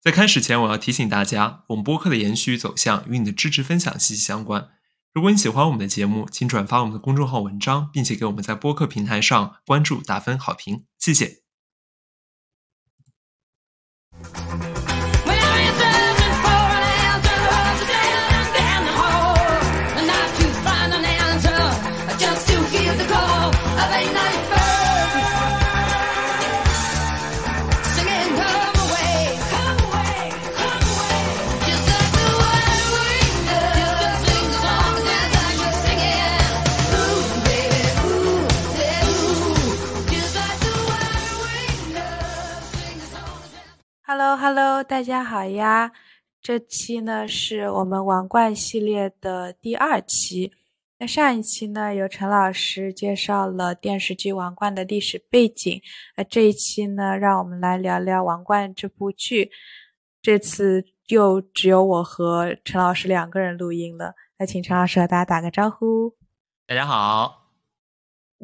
在开始前，我要提醒大家，我们播客的延续走向与你的支持分享息息相关。如果你喜欢我们的节目，请转发我们的公众号文章，并且给我们在播客平台上关注、打分、好评，谢谢。Hello，Hello，大家好呀！这期呢是我们王冠系列的第二期。那上一期呢，由陈老师介绍了电视剧《王冠》的历史背景。那这一期呢，让我们来聊聊《王冠》这部剧。这次又只有我和陈老师两个人录音了。那请陈老师和大家打个招呼。大家好。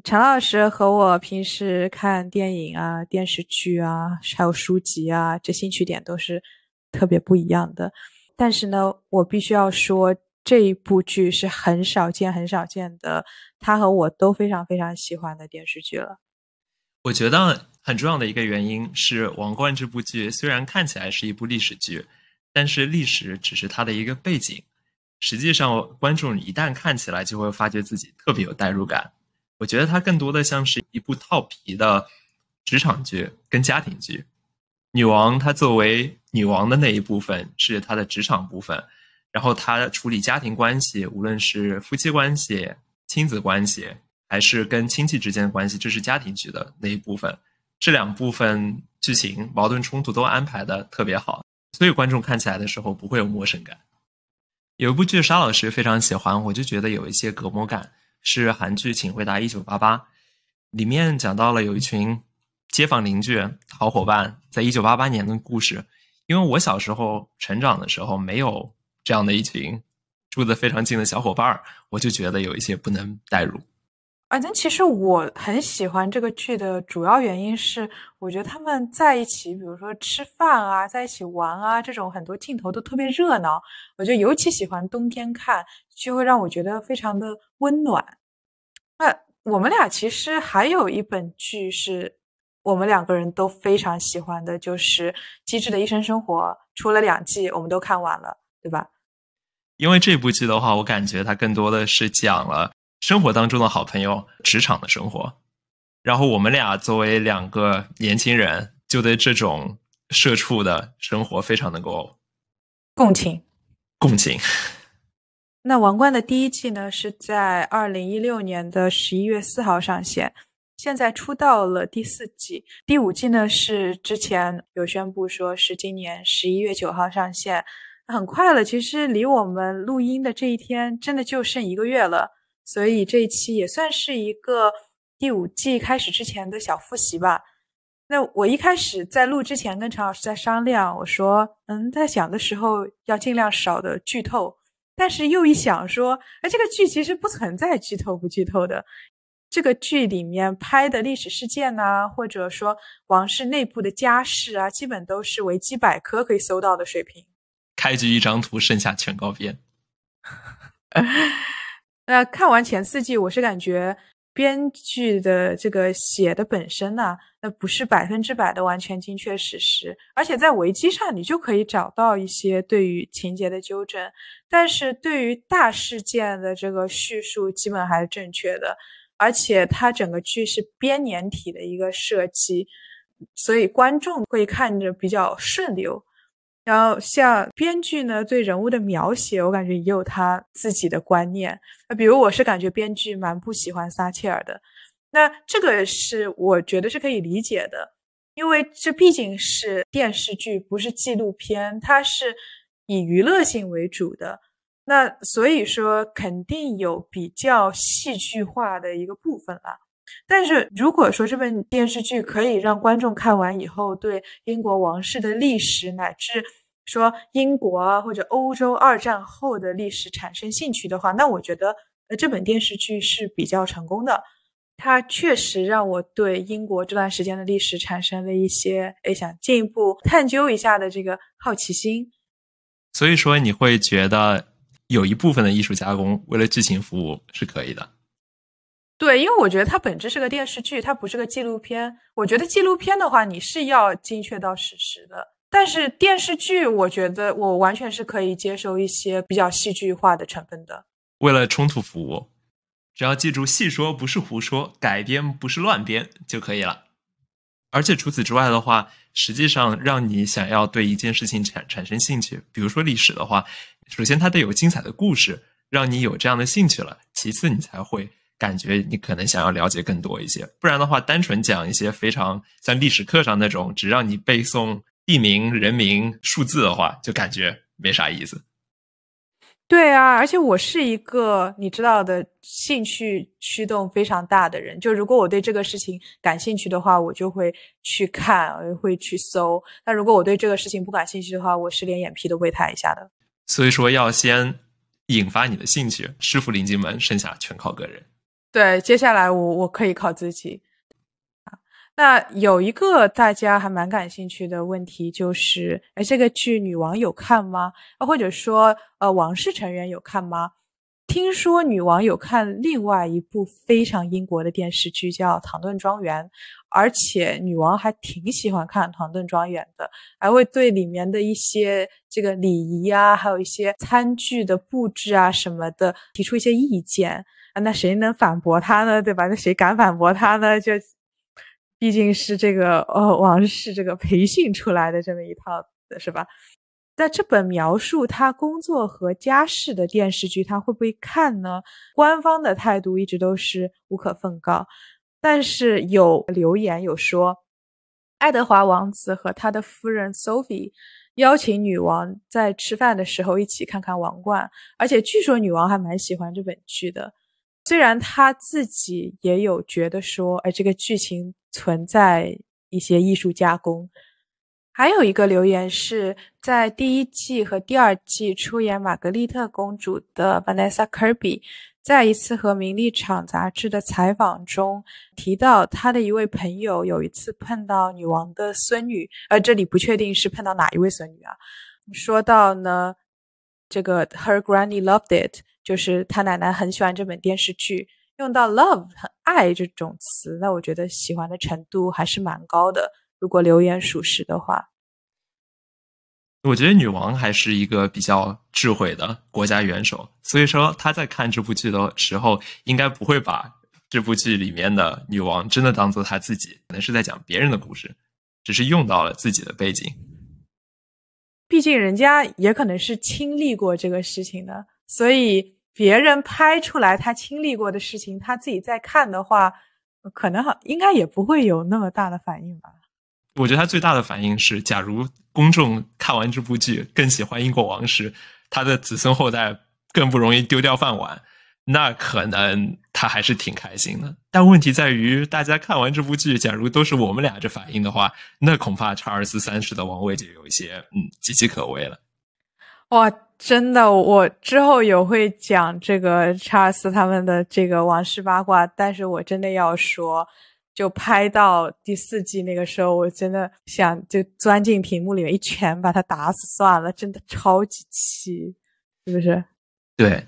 陈老师和我平时看电影啊、电视剧啊，还有书籍啊，这兴趣点都是特别不一样的。但是呢，我必须要说，这一部剧是很少见、很少见的，他和我都非常非常喜欢的电视剧了。我觉得很重要的一个原因是，《王冠》这部剧虽然看起来是一部历史剧，但是历史只是它的一个背景。实际上，观众一旦看起来，就会发觉自己特别有代入感。我觉得它更多的像是一部套皮的职场剧跟家庭剧。女王她作为女王的那一部分是她的职场部分，然后她处理家庭关系，无论是夫妻关系、亲子关系，还是跟亲戚之间的关系，这是家庭剧的那一部分。这两部分剧情矛盾冲突都安排的特别好，所以观众看起来的时候不会有陌生感。有一部剧沙老师非常喜欢，我就觉得有一些隔膜感。是韩剧《请回答一九八八》，里面讲到了有一群街坊邻居、好伙伴，在一九八八年的故事。因为我小时候成长的时候没有这样的一群住的非常近的小伙伴儿，我就觉得有一些不能代入。反正其实我很喜欢这个剧的主要原因是，我觉得他们在一起，比如说吃饭啊，在一起玩啊，这种很多镜头都特别热闹。我觉得尤其喜欢冬天看，就会让我觉得非常的温暖。那我们俩其实还有一本剧是我们两个人都非常喜欢的，就是《机智的医生生活》，出了两季，我们都看完了，对吧？因为这部剧的话，我感觉它更多的是讲了。生活当中的好朋友，职场的生活，然后我们俩作为两个年轻人，就对这种社畜的生活非常能够共情。共情。那《王冠》的第一季呢，是在二零一六年的十一月四号上线，现在出到了第四季，第五季呢是之前有宣布说是今年十一月九号上线，很快了。其实离我们录音的这一天，真的就剩一个月了。所以这一期也算是一个第五季开始之前的小复习吧。那我一开始在录之前跟陈老师在商量，我说，嗯，在想的时候要尽量少的剧透，但是又一想说，哎，这个剧其实不存在剧透不剧透的。这个剧里面拍的历史事件呐，或者说王室内部的家事啊，基本都是维基百科可以搜到的水平。开局一张图，剩下全靠编。那 看完前四季，我是感觉编剧的这个写的本身呢，那不是百分之百的完全精确史实，而且在维基上你就可以找到一些对于情节的纠正，但是对于大事件的这个叙述基本还是正确的，而且它整个剧是编年体的一个设计，所以观众会看着比较顺流。然后像编剧呢，对人物的描写，我感觉也有他自己的观念。那比如我是感觉编剧蛮不喜欢撒切尔的，那这个是我觉得是可以理解的，因为这毕竟是电视剧，不是纪录片，它是以娱乐性为主的。那所以说肯定有比较戏剧化的一个部分了。但是如果说这本电视剧可以让观众看完以后，对英国王室的历史乃至说英国啊或者欧洲二战后的历史产生兴趣的话，那我觉得呃这本电视剧是比较成功的。它确实让我对英国这段时间的历史产生了一些诶想进一步探究一下的这个好奇心。所以说，你会觉得有一部分的艺术加工为了剧情服务是可以的。对，因为我觉得它本质是个电视剧，它不是个纪录片。我觉得纪录片的话，你是要精确到史实的。但是电视剧，我觉得我完全是可以接受一些比较戏剧化的成分的。为了冲突服务，只要记住细说不是胡说，改编不是乱编就可以了。而且除此之外的话，实际上让你想要对一件事情产产生兴趣，比如说历史的话，首先它得有精彩的故事，让你有这样的兴趣了。其次，你才会感觉你可能想要了解更多一些。不然的话，单纯讲一些非常像历史课上那种只让你背诵。地名、人名、数字的话，就感觉没啥意思。对啊，而且我是一个你知道的兴趣驱动非常大的人。就如果我对这个事情感兴趣的话，我就会去看，会去搜。那如果我对这个事情不感兴趣的话，我是连眼皮都会抬一下的。所以说，要先引发你的兴趣，师傅领进门，剩下全靠个人。对，接下来我我可以靠自己。那有一个大家还蛮感兴趣的问题，就是，哎，这个剧女王有看吗？或者说，呃，王室成员有看吗？听说女王有看另外一部非常英国的电视剧，叫《唐顿庄园》，而且女王还挺喜欢看《唐顿庄园》的，还会对里面的一些这个礼仪啊，还有一些餐具的布置啊什么的提出一些意见啊。那谁能反驳他呢？对吧？那谁敢反驳他呢？就。毕竟是这个呃王室这个培训出来的这么一套的是吧？在这本描述他工作和家事的电视剧，他会不会看呢？官方的态度一直都是无可奉告，但是有留言有说，爱德华王子和他的夫人 Sophie 邀请女王在吃饭的时候一起看看《王冠》，而且据说女王还蛮喜欢这本剧的。虽然他自己也有觉得说，哎，这个剧情存在一些艺术加工。还有一个留言是在第一季和第二季出演玛格丽特公主的 Vanessa Kirby，在一次和《名利场》杂志的采访中提到，他的一位朋友有一次碰到女王的孙女，呃这里不确定是碰到哪一位孙女啊。说到呢，这个 Her Granny loved it。就是他奶奶很喜欢这本电视剧，用到 love 很爱这种词，那我觉得喜欢的程度还是蛮高的。如果留言属实的话，我觉得女王还是一个比较智慧的国家元首，所以说她在看这部剧的时候，应该不会把这部剧里面的女王真的当做她自己，可能是在讲别人的故事，只是用到了自己的背景。毕竟人家也可能是经历过这个事情的，所以。别人拍出来他经历过的事情，他自己在看的话，可能好应该也不会有那么大的反应吧。我觉得他最大的反应是，假如公众看完这部剧更喜欢英国王室，他的子孙后代更不容易丢掉饭碗，那可能他还是挺开心的。但问题在于，大家看完这部剧，假如都是我们俩这反应的话，那恐怕查尔斯三世的王位就有一些嗯岌岌可危了。哇。真的，我之后有会讲这个查尔斯他们的这个王室八卦，但是我真的要说，就拍到第四季那个时候，我真的想就钻进屏幕里面一拳把他打死算了，真的超级气，是不是？对，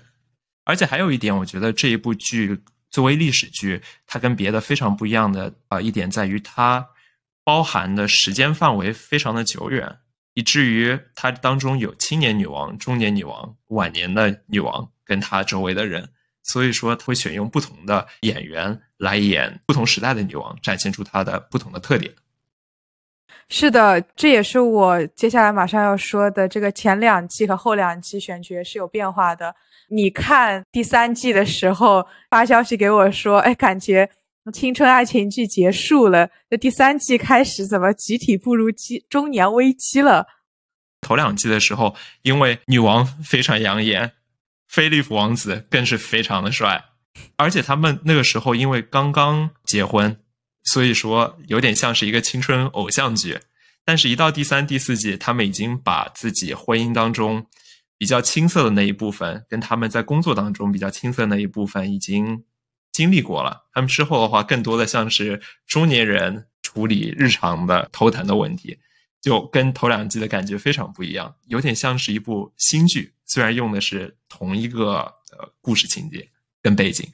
而且还有一点，我觉得这一部剧作为历史剧，它跟别的非常不一样的啊一点在于，它包含的时间范围非常的久远。以至于它当中有青年女王、中年女王、晚年的女王，跟她周围的人，所以说他会选用不同的演员来演不同时代的女王，展现出她的不同的特点。是的，这也是我接下来马上要说的。这个前两季和后两季选角是有变化的。你看第三季的时候发消息给我说，哎，感觉青春爱情剧结束了，那第三季开始怎么集体步入期中年危机了？头两季的时候，因为女王非常养眼，菲利普王子更是非常的帅，而且他们那个时候因为刚刚结婚，所以说有点像是一个青春偶像剧。但是，一到第三、第四季，他们已经把自己婚姻当中比较青涩的那一部分，跟他们在工作当中比较青涩的那一部分，已经经历过了。他们之后的话，更多的像是中年人处理日常的头疼的问题，就跟头两季的感觉非常不一样，有点像是一部新剧，虽然用的是同一个呃故事情节跟背景。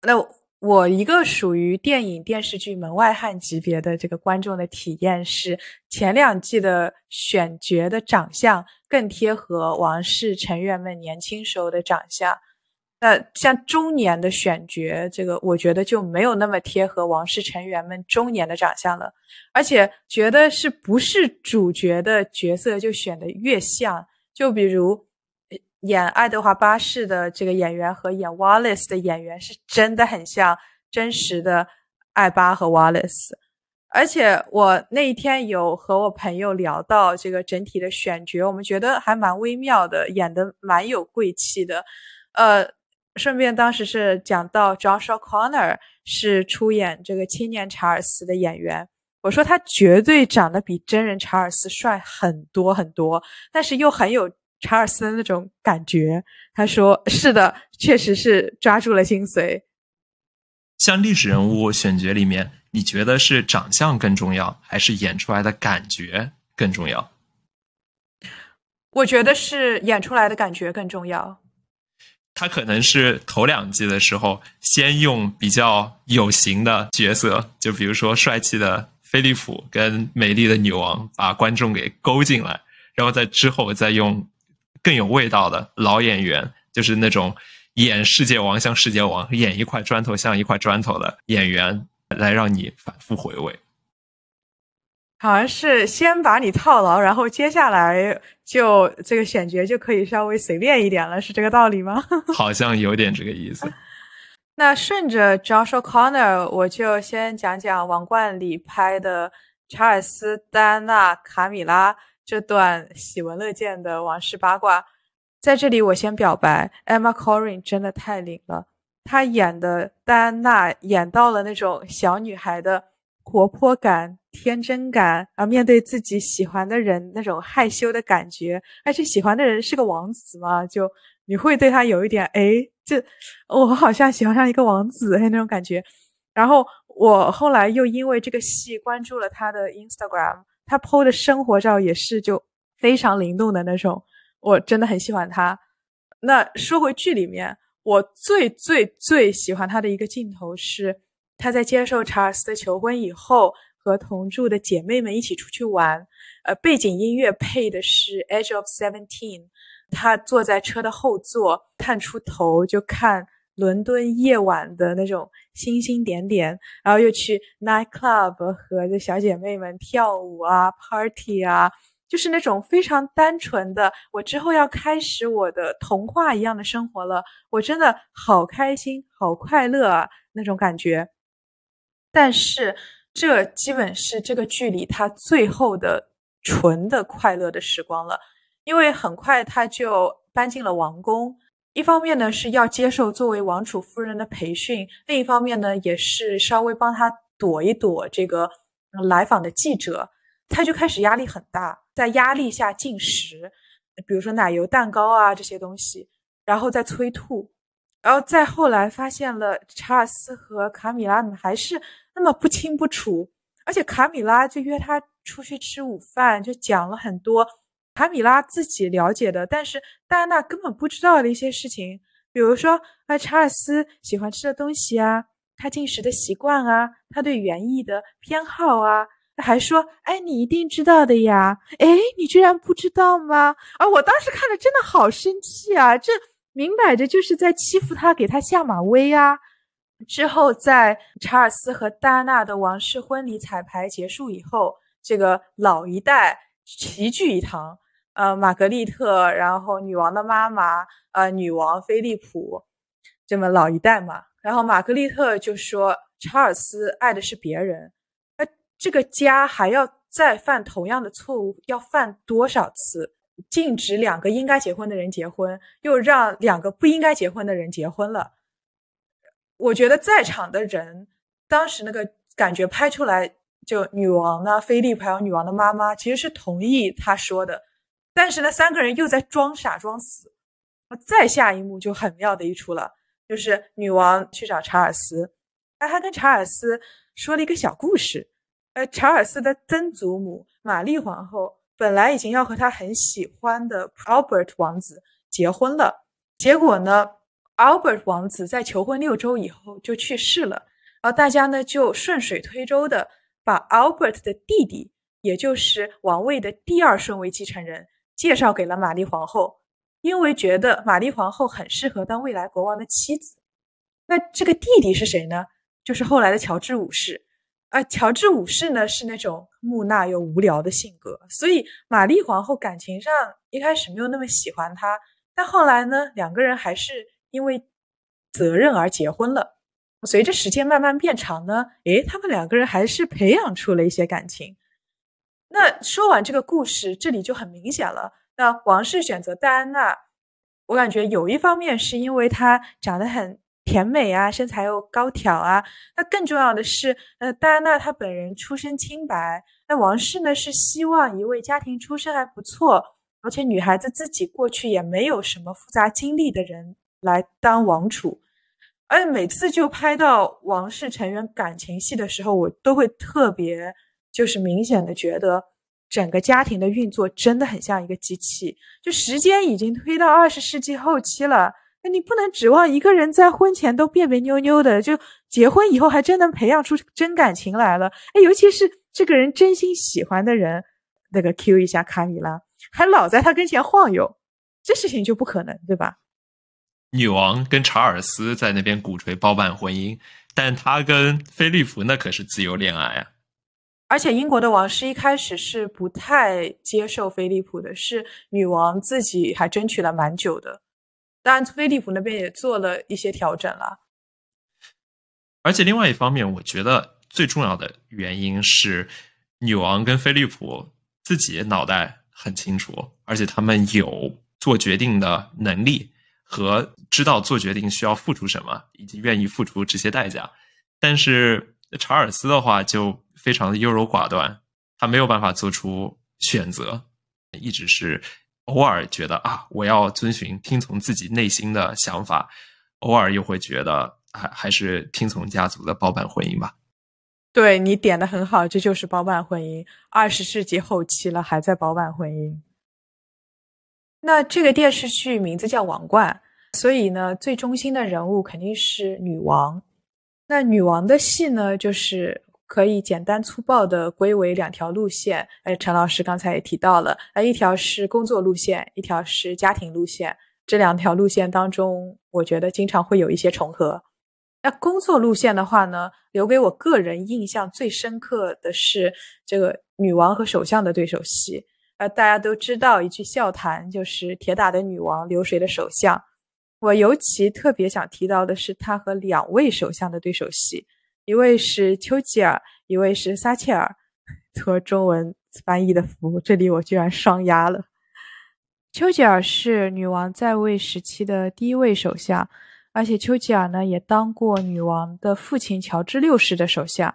那我一个属于电影电视剧门外汉级别的这个观众的体验是，前两季的选角的长相更贴合王室成员们年轻时候的长相。那像中年的选角，这个我觉得就没有那么贴合王室成员们中年的长相了。而且觉得是不是主角的角色就选的越像，就比如。演爱德华八世的这个演员和演 Wallace 的演员是真的很像真实的艾巴和 Wallace，而且我那一天有和我朋友聊到这个整体的选角，我们觉得还蛮微妙的，演的蛮有贵气的。呃，顺便当时是讲到 Joshua Connor 是出演这个青年查尔斯的演员，我说他绝对长得比真人查尔斯帅很多很多，但是又很有。查尔斯的那种感觉，他说：“是的，确实是抓住了精髓。”像历史人物选角里面，你觉得是长相更重要，还是演出来的感觉更重要？我觉得是演出来的感觉更重要。他可能是头两季的时候，先用比较有型的角色，就比如说帅气的菲利普跟美丽的女王，把观众给勾进来，然后在之后再用。更有味道的老演员，就是那种演世界王像世界王，演一块砖头像一块砖头的演员，来让你反复回味。好像是先把你套牢，然后接下来就这个选角就可以稍微随便一点了，是这个道理吗？好像有点这个意思。那顺着 Joshua Connor，我就先讲讲《王冠》里拍的查尔斯、戴安娜、卡米拉。这段喜闻乐见的王室八卦，在这里我先表白，Emma Corrin 真的太灵了。她演的戴安娜演到了那种小女孩的活泼感、天真感，然后面对自己喜欢的人那种害羞的感觉，而且喜欢的人是个王子嘛，就你会对他有一点哎，这我好像喜欢上一个王子那种感觉。然后我后来又因为这个戏关注了他的 Instagram。他 PO 的生活照也是就非常灵动的那种，我真的很喜欢他。那说回剧里面，我最最最喜欢他的一个镜头是她在接受查尔斯的求婚以后，和同住的姐妹们一起出去玩。呃，背景音乐配的是《Edge of Seventeen》，她坐在车的后座，探出头就看。伦敦夜晚的那种星星点点，然后又去 night club 和这小姐妹们跳舞啊，party 啊，就是那种非常单纯的，我之后要开始我的童话一样的生活了，我真的好开心，好快乐啊那种感觉。但是这基本是这个剧里他最后的纯的快乐的时光了，因为很快他就搬进了王宫。一方面呢是要接受作为王储夫人的培训，另一方面呢也是稍微帮他躲一躲这个来访的记者，他就开始压力很大，在压力下进食，比如说奶油蛋糕啊这些东西，然后再催吐，然后再后来发现了查尔斯和卡米拉还是那么不清不楚，而且卡米拉就约他出去吃午饭，就讲了很多。卡米拉自己了解的，但是戴安娜根本不知道的一些事情，比如说啊，查尔斯喜欢吃的东西啊，他进食的习惯啊，他对园艺的偏好啊，还说，哎，你一定知道的呀，哎，你居然不知道吗？啊，我当时看了真的好生气啊，这明摆着就是在欺负他，给他下马威啊！之后，在查尔斯和戴安娜的王室婚礼彩排结束以后，这个老一代齐聚一堂。呃，玛格丽特，然后女王的妈妈，呃，女王菲利普，这么老一代嘛。然后玛格丽特就说：“查尔斯爱的是别人，那这个家还要再犯同样的错误，要犯多少次？禁止两个应该结婚的人结婚，又让两个不应该结婚的人结婚了。我觉得在场的人当时那个感觉拍出来，就女王呢，菲利普还有女王的妈妈，其实是同意他说的。”但是呢，三个人又在装傻装死，再下一幕就很妙的一出了，就是女王去找查尔斯，那她跟查尔斯说了一个小故事。呃，查尔斯的曾祖母玛丽皇后本来已经要和他很喜欢的 Albert 王子结婚了，结果呢，Albert 王子在求婚六周以后就去世了，然后大家呢就顺水推舟的把 Albert 的弟弟，也就是王位的第二顺位继承人，介绍给了玛丽皇后，因为觉得玛丽皇后很适合当未来国王的妻子。那这个弟弟是谁呢？就是后来的乔治五世。啊，乔治五世呢是那种木讷又无聊的性格，所以玛丽皇后感情上一开始没有那么喜欢他，但后来呢，两个人还是因为责任而结婚了。随着时间慢慢变长呢，诶，他们两个人还是培养出了一些感情。那说完这个故事，这里就很明显了。那王室选择戴安娜，我感觉有一方面是因为她长得很。甜美啊，身材又高挑啊，那更重要的是，呃，戴安娜她本人出身清白，那王室呢是希望一位家庭出身还不错，而且女孩子自己过去也没有什么复杂经历的人来当王储，而且每次就拍到王室成员感情戏的时候，我都会特别就是明显的觉得整个家庭的运作真的很像一个机器，就时间已经推到二十世纪后期了。那你不能指望一个人在婚前都别别扭扭的，就结婚以后还真能培养出真感情来了。哎，尤其是这个人真心喜欢的人，那个 Q 一下卡米拉，还老在他跟前晃悠，这事情就不可能，对吧？女王跟查尔斯在那边鼓吹包办婚姻，但他跟菲利普那可是自由恋爱啊。而且英国的王室一开始是不太接受菲利普的，是女王自己还争取了蛮久的。当然，菲利普那边也做了一些调整了。而且另外一方面，我觉得最重要的原因是，女王跟菲利普自己脑袋很清楚，而且他们有做决定的能力和知道做决定需要付出什么，以及愿意付出这些代价。但是查尔斯的话就非常的优柔寡断，他没有办法做出选择，一直是。偶尔觉得啊，我要遵循、听从自己内心的想法；偶尔又会觉得，还还是听从家族的包办婚姻吧。对你点的很好，这就是包办婚姻。二十世纪后期了，还在包办婚姻。那这个电视剧名字叫《王冠》，所以呢，最中心的人物肯定是女王。那女王的戏呢，就是。可以简单粗暴的归为两条路线。哎，陈老师刚才也提到了，呃，一条是工作路线，一条是家庭路线。这两条路线当中，我觉得经常会有一些重合。那工作路线的话呢，留给我个人印象最深刻的是这个女王和首相的对手戏。呃，大家都知道一句笑谈，就是铁打的女王，流水的首相。我尤其特别想提到的是他和两位首相的对手戏。一位是丘吉尔，一位是撒切尔，托中文翻译的服务，这里我居然双押了。丘吉尔是女王在位时期的第一位首相，而且丘吉尔呢也当过女王的父亲乔治六世的首相。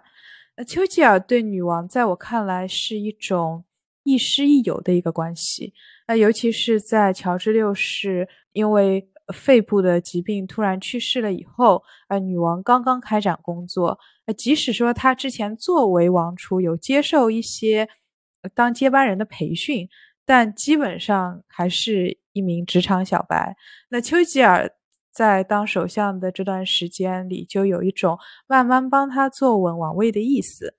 那丘吉尔对女王在我看来是一种亦师亦友的一个关系。那尤其是在乔治六世因为肺部的疾病突然去世了以后，呃，女王刚刚开展工作，呃，即使说她之前作为王储有接受一些当接班人的培训，但基本上还是一名职场小白。那丘吉尔在当首相的这段时间里，就有一种慢慢帮他坐稳王位的意思。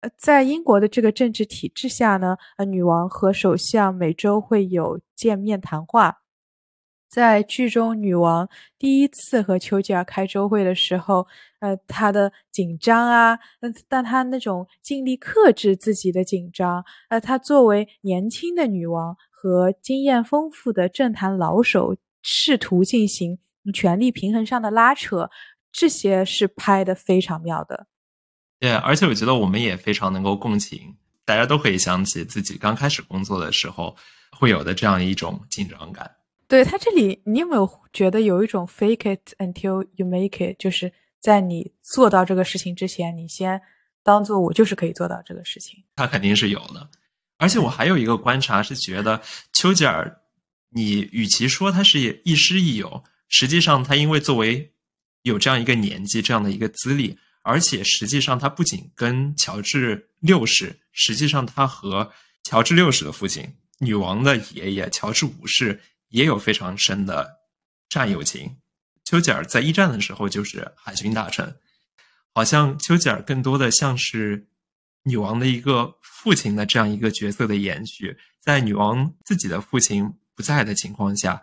呃，在英国的这个政治体制下呢，呃，女王和首相每周会有见面谈话。在剧中，女王第一次和丘吉尔开周会的时候，呃，她的紧张啊，但但她那种尽力克制自己的紧张，呃，她作为年轻的女王和经验丰富的政坛老手，试图进行权力平衡上的拉扯，这些是拍的非常妙的。对，而且我觉得我们也非常能够共情，大家都可以想起自己刚开始工作的时候会有的这样一种紧张感。对他这里，你有没有觉得有一种 fake it until you make it，就是在你做到这个事情之前，你先当做我就是可以做到这个事情。他肯定是有的，而且我还有一个观察是觉得丘吉尔，你与其说他是亦师亦友，实际上他因为作为有这样一个年纪，这样的一个资历，而且实际上他不仅跟乔治六世，实际上他和乔治六世的父亲女王的爷爷乔治五世也有非常深的战友情。丘吉尔在一战的时候就是海军大臣，好像丘吉尔更多的像是女王的一个父亲的这样一个角色的延续，在女王自己的父亲不在的情况下。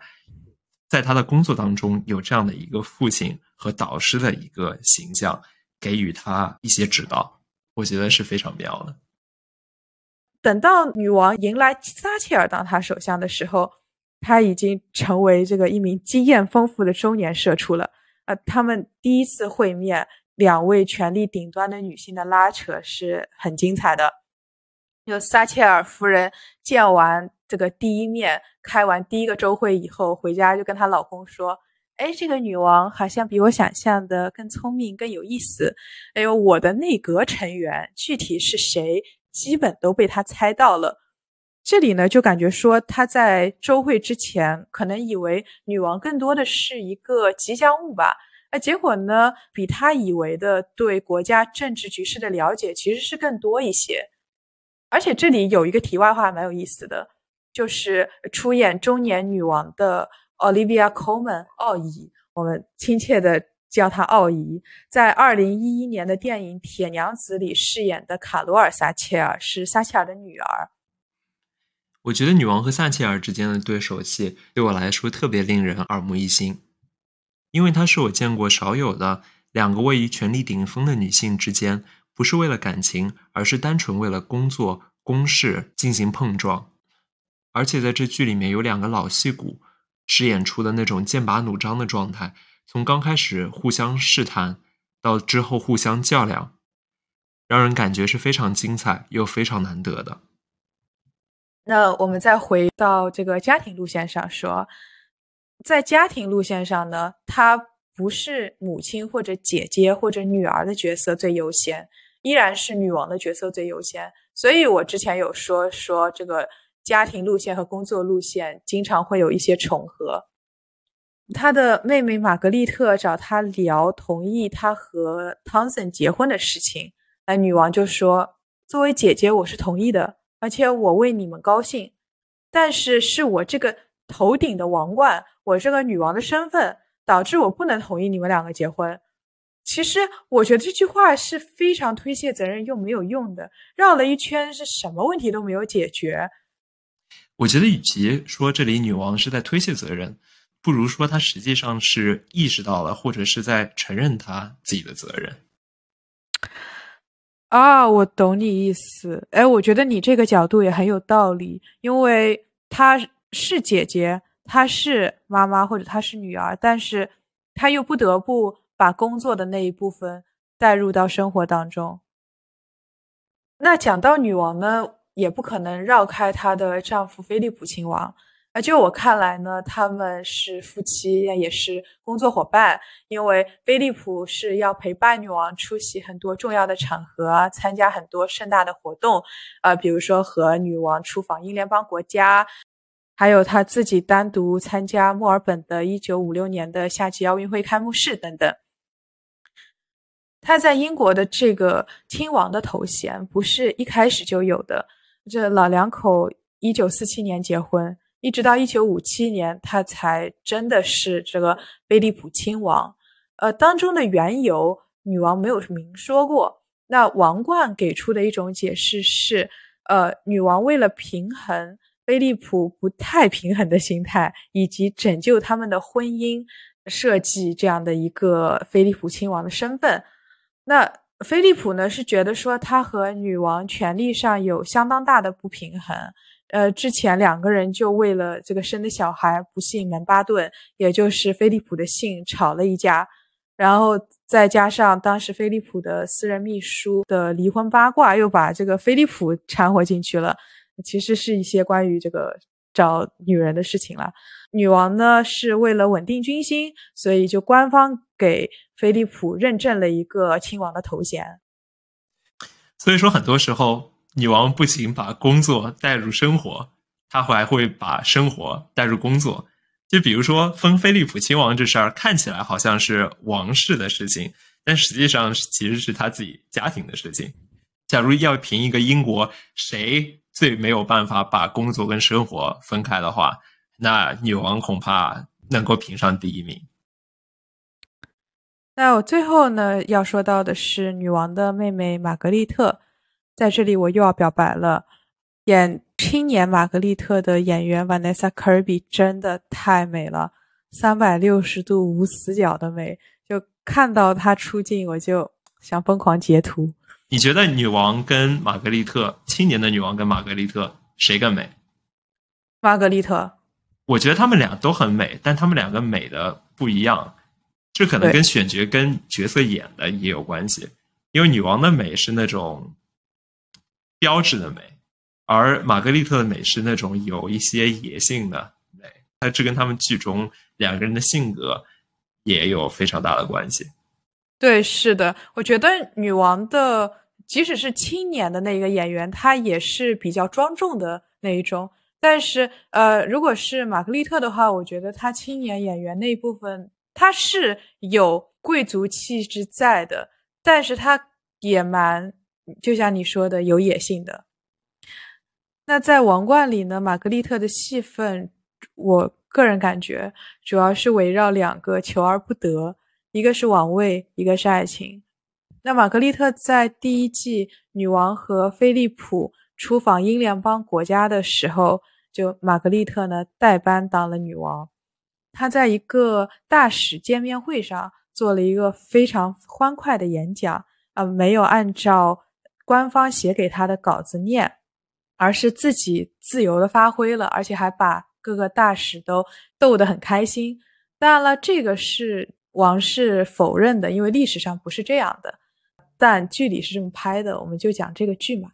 在他的工作当中，有这样的一个父亲和导师的一个形象，给予他一些指导，我觉得是非常妙的。等到女王迎来撒切尔当他首相的时候，他已经成为这个一名经验丰富的中年社畜了。呃，他们第一次会面，两位权力顶端的女性的拉扯是很精彩的。就撒切尔夫人见完。这个第一面开完第一个周会以后，回家就跟她老公说：“哎，这个女王好像比我想象的更聪明、更有意思。哎呦，我的内阁成员具体是谁，基本都被她猜到了。”这里呢，就感觉说他在周会之前可能以为女王更多的是一个吉祥物吧，哎，结果呢，比他以为的对国家政治局势的了解其实是更多一些。而且这里有一个题外话，蛮有意思的。就是出演中年女王的 Olivia Colman 奥姨，我们亲切的叫她奥姨，在二零一一年的电影《铁娘子》里饰演的卡罗尔·撒切尔是撒切尔的女儿。我觉得女王和撒切尔之间的对手戏对我来说特别令人耳目一新，因为她是我见过少有的两个位于权力顶峰的女性之间不是为了感情，而是单纯为了工作公事进行碰撞。而且在这剧里面有两个老戏骨饰演出的那种剑拔弩张的状态，从刚开始互相试探，到之后互相较量，让人感觉是非常精彩又非常难得的。那我们再回到这个家庭路线上说，在家庭路线上呢，她不是母亲或者姐姐或者女儿的角色最优先，依然是女王的角色最优先。所以我之前有说说这个。家庭路线和工作路线经常会有一些重合。他的妹妹玛格丽特找他聊同意他和汤森结婚的事情，那女王就说：“作为姐姐，我是同意的，而且我为你们高兴。但是是我这个头顶的王冠，我这个女王的身份，导致我不能同意你们两个结婚。”其实我觉得这句话是非常推卸责任又没有用的，绕了一圈是什么问题都没有解决。我觉得，与其说这里女王是在推卸责任，不如说她实际上是意识到了，或者是在承认她自己的责任。啊，我懂你意思。哎，我觉得你这个角度也很有道理，因为她是姐姐，她是妈妈，或者她是女儿，但是她又不得不把工作的那一部分带入到生活当中。那讲到女王呢？也不可能绕开她的丈夫菲利普亲王。啊，就我看来呢，他们是夫妻，也是工作伙伴。因为菲利普是要陪伴女王出席很多重要的场合，参加很多盛大的活动，呃，比如说和女王出访英联邦国家，还有他自己单独参加墨尔本的1956年的夏季奥运会开幕式等等。他在英国的这个亲王的头衔不是一开始就有的。这老两口一九四七年结婚，一直到一九五七年，他才真的是这个菲利普亲王。呃，当中的缘由，女王没有明说过。那王冠给出的一种解释是，呃，女王为了平衡菲利普不太平衡的心态，以及拯救他们的婚姻，设计这样的一个菲利普亲王的身份。那。菲利普呢是觉得说他和女王权力上有相当大的不平衡，呃，之前两个人就为了这个生的小孩不幸门巴顿，也就是菲利普的姓吵了一架，然后再加上当时菲利普的私人秘书的离婚八卦，又把这个菲利普掺和进去了，其实是一些关于这个找女人的事情了。女王呢是为了稳定军心，所以就官方给。菲利普认证了一个亲王的头衔，所以说很多时候，女王不仅把工作带入生活，她还会把生活带入工作。就比如说封菲利普亲王这事儿，看起来好像是王室的事情，但实际上其实是他自己家庭的事情。假如要评一个英国谁最没有办法把工作跟生活分开的话，那女王恐怕能够评上第一名。那我最后呢要说到的是女王的妹妹玛格丽特，在这里我又要表白了，演青年玛格丽特的演员 Vanessa Kirby 真的太美了，三百六十度无死角的美，就看到她出镜我就想疯狂截图。你觉得女王跟玛格丽特，青年的女王跟玛格丽特谁更美？玛格丽特，我觉得她们俩都很美，但她们两个美的不一样，这可能跟选角跟角色演的也有关系。因为女王的美是那种标志的美，而玛格丽特的美是那种有一些野性的美，它这跟他们剧中两个人的性格也有非常大的关系。对，是的，我觉得女王的，即使是青年的那个演员，她也是比较庄重的那一种。但是，呃，如果是玛格丽特的话，我觉得她青年演员那一部分，他是有贵族气质在的，但是他也蛮，就像你说的，有野性的。那在王冠里呢，玛格丽特的戏份，我个人感觉主要是围绕两个求而不得。一个是王位，一个是爱情。那玛格丽特在第一季女王和菲利普出访英联邦国家的时候，就玛格丽特呢代班当了女王。他在一个大使见面会上做了一个非常欢快的演讲，啊，没有按照官方写给他的稿子念，而是自己自由的发挥了，而且还把各个大使都逗得很开心。当然了，这个是。王室否认的，因为历史上不是这样的，但剧里是这么拍的，我们就讲这个剧嘛。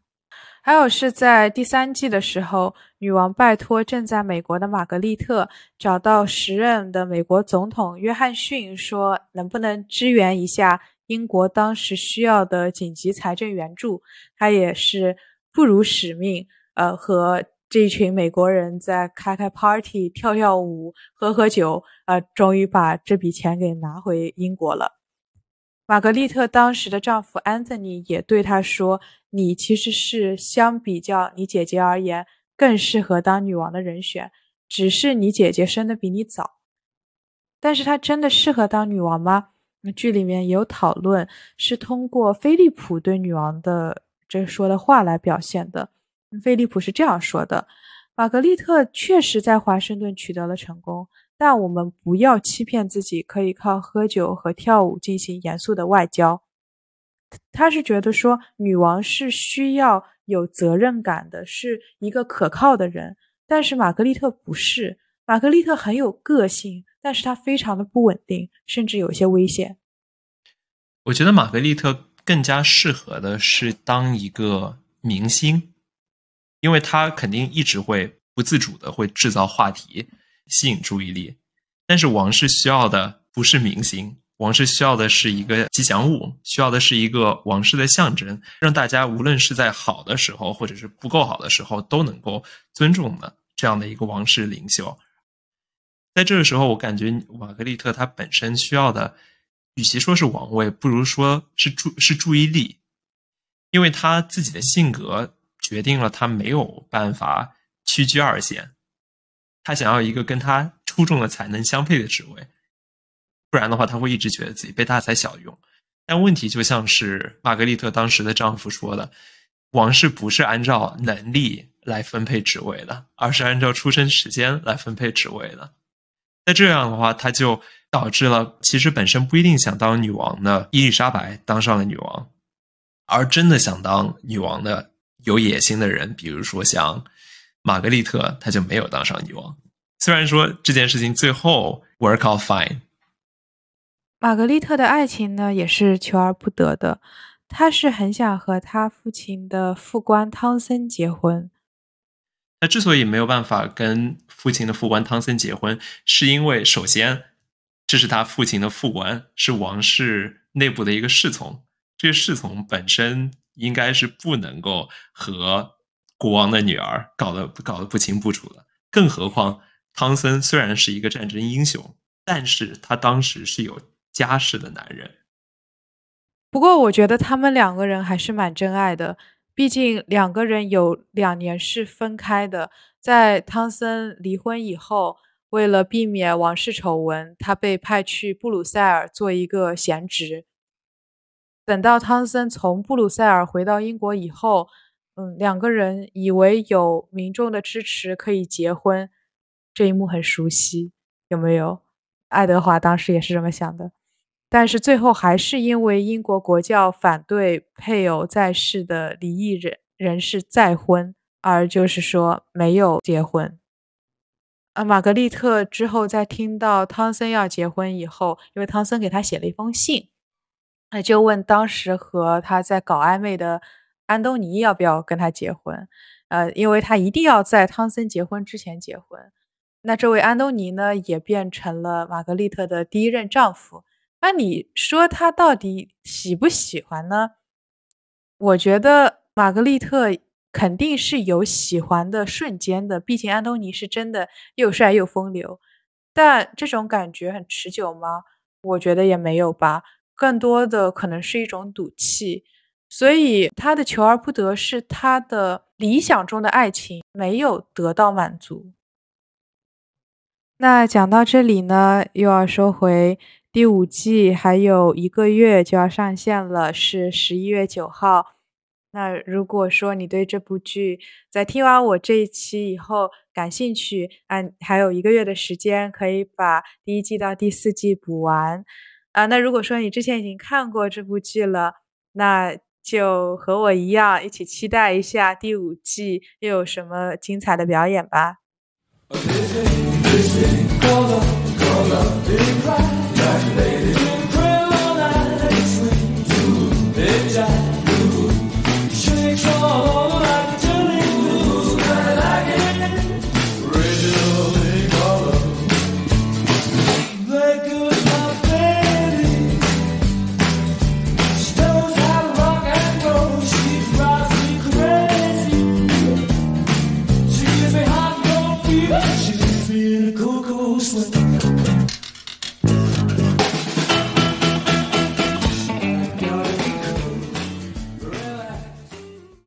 还有是在第三季的时候，女王拜托正在美国的玛格丽特找到时任的美国总统约翰逊，说能不能支援一下英国当时需要的紧急财政援助。他也是不辱使命，呃，和。这群美国人在开开 party、跳跳舞、喝喝酒，呃，终于把这笔钱给拿回英国了。玛格丽特当时的丈夫 Anthony 也对她说：“你其实是相比较你姐姐而言更适合当女王的人选，只是你姐姐生的比你早。”但是她真的适合当女王吗？那剧里面有讨论，是通过菲利普对女王的这说的话来表现的。菲利普是这样说的：“玛格丽特确实在华盛顿取得了成功，但我们不要欺骗自己，可以靠喝酒和跳舞进行严肃的外交。”他是觉得说，女王是需要有责任感的，是一个可靠的人。但是玛格丽特不是，玛格丽特很有个性，但是她非常的不稳定，甚至有些危险。我觉得玛格丽特更加适合的是当一个明星。因为他肯定一直会不自主的会制造话题，吸引注意力。但是王室需要的不是明星，王室需要的是一个吉祥物，需要的是一个王室的象征，让大家无论是在好的时候，或者是不够好的时候，都能够尊重的这样的一个王室领袖。在这个时候，我感觉玛格丽特她本身需要的，与其说是王位，不如说是注是注意力，因为她自己的性格。决定了他没有办法屈居二线，他想要一个跟他出众的才能相配的职位，不然的话他会一直觉得自己被大材小用。但问题就像是玛格丽特当时的丈夫说的，王室不是按照能力来分配职位的，而是按照出生时间来分配职位的。那这样的话，他就导致了其实本身不一定想当女王的伊丽莎白当上了女王，而真的想当女王的。有野心的人，比如说像玛格丽特，她就没有当上女王。虽然说这件事情最后 work out fine。玛格丽特的爱情呢，也是求而不得的。她是很想和她父亲的副官汤森结婚。她之所以没有办法跟父亲的副官汤森结婚，是因为首先这是他父亲的副官，是王室内部的一个侍从，这个侍从本身。应该是不能够和国王的女儿搞得搞得不清不楚的，更何况汤森虽然是一个战争英雄，但是他当时是有家室的男人。不过，我觉得他们两个人还是蛮真爱的。毕竟两个人有两年是分开的。在汤森离婚以后，为了避免王室丑闻，他被派去布鲁塞尔做一个闲职。等到汤森从布鲁塞尔回到英国以后，嗯，两个人以为有民众的支持可以结婚，这一幕很熟悉，有没有？爱德华当时也是这么想的，但是最后还是因为英国国教反对配偶在世的离异人人士再婚，而就是说没有结婚。啊，玛格丽特之后在听到汤森要结婚以后，因为汤森给他写了一封信，那就问当时和他在搞暧昧的。安东尼要不要跟他结婚？呃，因为他一定要在汤森结婚之前结婚。那这位安东尼呢，也变成了玛格丽特的第一任丈夫。那你说他到底喜不喜欢呢？我觉得玛格丽特肯定是有喜欢的瞬间的，毕竟安东尼是真的又帅又风流。但这种感觉很持久吗？我觉得也没有吧，更多的可能是一种赌气。所以他的求而不得是他的理想中的爱情没有得到满足。那讲到这里呢，又要说回第五季还有一个月就要上线了，是十一月九号。那如果说你对这部剧在听完我这一期以后感兴趣，按还有一个月的时间可以把第一季到第四季补完啊。那如果说你之前已经看过这部剧了，那就和我一样一起期待一下第五季又有什么精彩的表演吧。